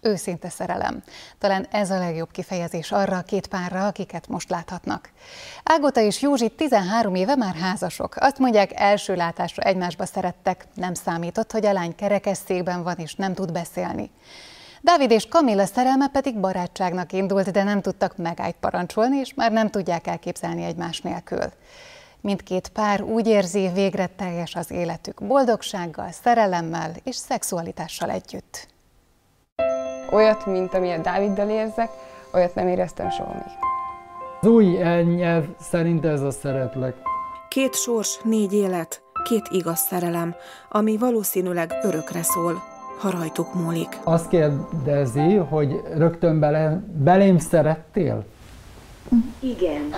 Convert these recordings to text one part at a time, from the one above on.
őszinte szerelem. Talán ez a legjobb kifejezés arra a két párra, akiket most láthatnak. Ágota és Józsi 13 éve már házasok. Azt mondják, első látásra egymásba szerettek, nem számított, hogy a lány kerekesszékben van és nem tud beszélni. Dávid és Kamilla szerelme pedig barátságnak indult, de nem tudtak megállt parancsolni, és már nem tudják elképzelni egymás nélkül. Mindkét pár úgy érzi, végre teljes az életük, boldogsággal, szerelemmel és szexualitással együtt. Olyat, mint amilyet Dáviddal érzek, olyat nem éreztem soha még. Az új nyelv szerint ez a szeretlek. Két sors, négy élet, két igaz szerelem, ami valószínűleg örökre szól, ha rajtuk múlik. Azt kérdezi, hogy rögtön bele, belém szerettél? Igen.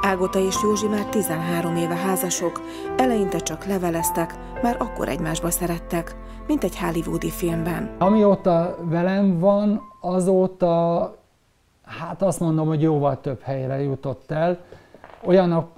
Ágota és Józsi már 13 éve házasok, eleinte csak leveleztek, már akkor egymásba szerettek, mint egy hollywoodi filmben. Amióta velem van, azóta, hát azt mondom, hogy jóval több helyre jutott el, olyan,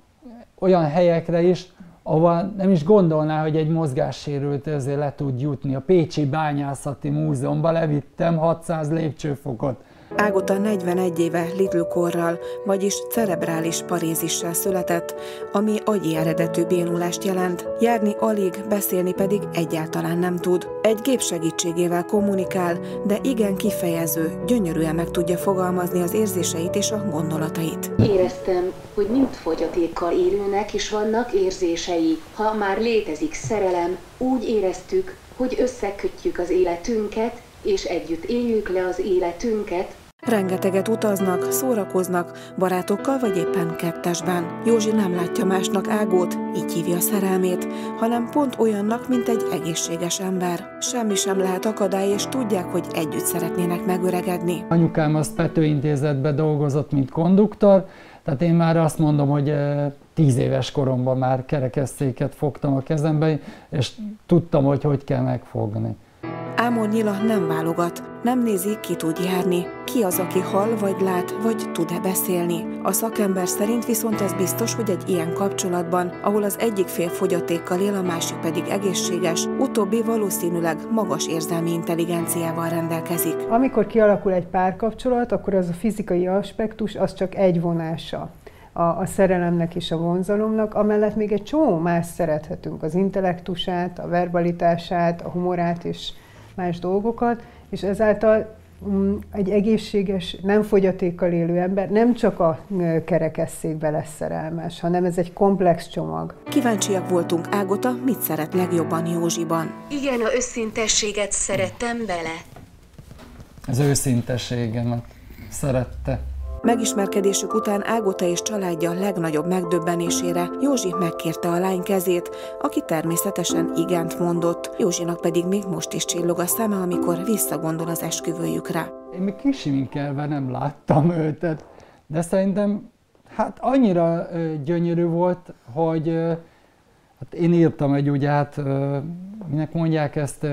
olyan helyekre is, ahova nem is gondolná, hogy egy mozgássérült ezért le tud jutni. A Pécsi Bányászati Múzeumban levittem 600 lépcsőfokot. Ágota 41 éve Little korral, vagyis cerebrális parézissel született, ami agyi eredetű bénulást jelent. Járni alig, beszélni pedig egyáltalán nem tud. Egy gép segítségével kommunikál, de igen kifejező, gyönyörűen meg tudja fogalmazni az érzéseit és a gondolatait. Éreztem, hogy mind fogyatékkal élőnek is vannak érzései. Ha már létezik szerelem, úgy éreztük, hogy összekötjük az életünket, és együtt éljük le az életünket, Rengeteget utaznak, szórakoznak, barátokkal vagy éppen kettesben. Józsi nem látja másnak Ágót, így hívja szerelmét, hanem pont olyannak, mint egy egészséges ember. Semmi sem lehet akadály, és tudják, hogy együtt szeretnének megöregedni. Anyukám az Petőintézetbe dolgozott, mint konduktor, tehát én már azt mondom, hogy eh, tíz éves koromban már kerekesszéket fogtam a kezembe, és tudtam, hogy hogy kell megfogni. Ámon Nyila nem válogat, nem nézi, ki tud járni, ki az, aki hall vagy lát, vagy tud-e beszélni. A szakember szerint viszont az biztos, hogy egy ilyen kapcsolatban, ahol az egyik fél fogyatékkal él, a másik pedig egészséges, utóbbi valószínűleg magas érzelmi intelligenciával rendelkezik. Amikor kialakul egy párkapcsolat, akkor az a fizikai aspektus az csak egy vonása. A, a szerelemnek és a vonzalomnak, amellett még egy csomó más szerethetünk, az intellektusát, a verbalitását, a humorát és más dolgokat, és ezáltal um, egy egészséges, nem fogyatékkal élő ember nem csak a kerekesszékbe lesz szerelmes, hanem ez egy komplex csomag. Kíváncsiak voltunk Ágota, mit szeret legjobban Józsiban. Igen, a őszintességet szerettem bele. Az őszintességemet szerette. Megismerkedésük után Ágota és családja legnagyobb megdöbbenésére Józsi megkérte a lány kezét, aki természetesen igent mondott. Józsinak pedig még most is csillog a szeme, amikor visszagondol az esküvőjükre. Én még kisiminkelve nem láttam őt, de szerintem hát annyira gyönyörű volt, hogy hát én írtam egy ugye hát, minek mondják ezt,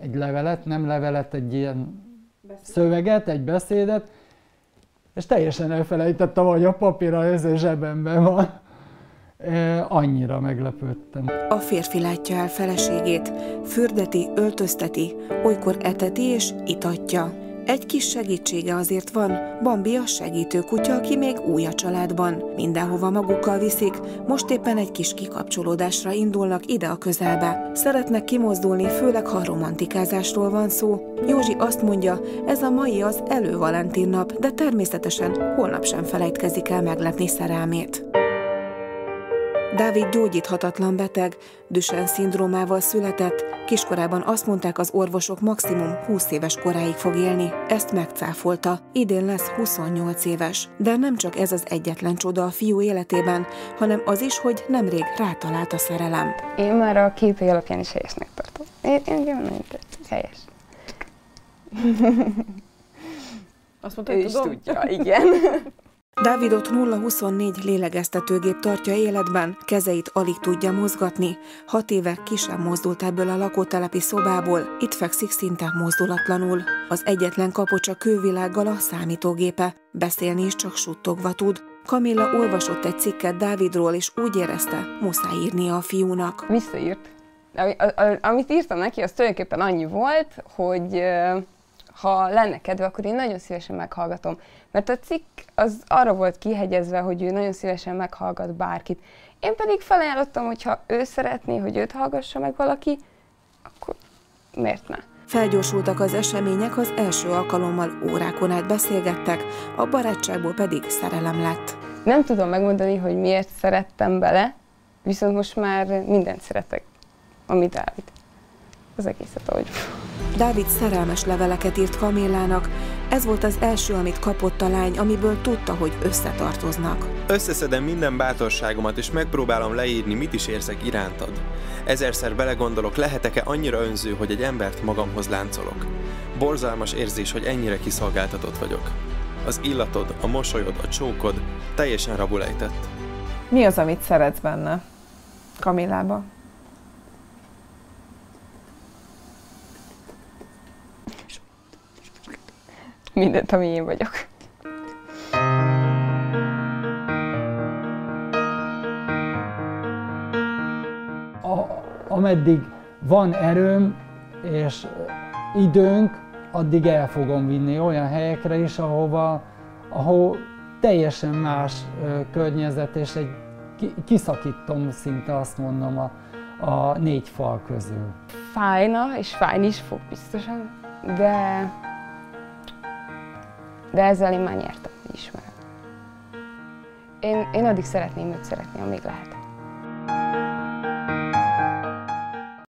egy levelet, nem levelet, egy ilyen szöveget, egy beszédet, és teljesen elfelejtettem, hogy a papíra ez zsebemben van. Annyira meglepődtem. A férfi látja el feleségét, fürdeti, öltözteti, olykor eteti és itatja. Egy kis segítsége azért van, Bambi a segítő kutya, aki még új a családban. Mindenhova magukkal viszik, most éppen egy kis kikapcsolódásra indulnak ide a közelbe. Szeretnek kimozdulni, főleg ha romantikázásról van szó. Józsi azt mondja, ez a mai az elő Valentin nap, de természetesen holnap sem felejtkezik el meglepni szerelmét. Dávid gyógyíthatatlan beteg, Duchenne szindrómával született, kiskorában azt mondták az orvosok maximum 20 éves koráig fog élni. Ezt megcáfolta, idén lesz 28 éves. De nem csak ez az egyetlen csoda a fiú életében, hanem az is, hogy nemrég rátalált a szerelem. Én már a képei alapján is helyesnek tartom. Én, én nagyon helyes. Azt mondta, hogy tudom? tudja, igen. Dávidot 0-24 lélegeztetőgép tartja életben, kezeit alig tudja mozgatni. Hat éve ki sem mozdult ebből a lakótelepi szobából, itt fekszik szinte mozdulatlanul. Az egyetlen kapocs a kővilággal a számítógépe, beszélni is csak suttogva tud. Kamilla olvasott egy cikket Dávidról, és úgy érezte, muszáj írnia a fiúnak. Visszaírt. Amit írtam neki, az tulajdonképpen annyi volt, hogy ha lenne kedve, akkor én nagyon szívesen meghallgatom. Mert a cikk az arra volt kihegyezve, hogy ő nagyon szívesen meghallgat bárkit. Én pedig felajánlottam, hogy ha ő szeretné, hogy őt hallgassa meg valaki, akkor miért ne? Felgyorsultak az események, az első alkalommal órákon át beszélgettek, a barátságból pedig szerelem lett. Nem tudom megmondani, hogy miért szerettem bele, viszont most már mindent szeretek, amit Dávid. Az egészet, ahogy Dávid szerelmes leveleket írt Kamillának. Ez volt az első, amit kapott a lány, amiből tudta, hogy összetartoznak. Összeszedem minden bátorságomat, és megpróbálom leírni, mit is érzek irántad. Ezerszer belegondolok, lehetek-e annyira önző, hogy egy embert magamhoz láncolok. Borzalmas érzés, hogy ennyire kiszolgáltatott vagyok. Az illatod, a mosolyod, a csókod teljesen rabulejtett. Mi az, amit szeretsz benne? Kamillába? Mindent, ami én vagyok. A, ameddig van erőm és időnk, addig el fogom vinni olyan helyekre is, ahova, ahol teljesen más ö, környezet, és egy kiszakítom szinte azt mondom a, a négy fal közül. Fájna, és fájni is fog biztosan, de de ezzel én már nyertem, ismerem. Én, én addig szeretném őt szeretni, amíg lehet.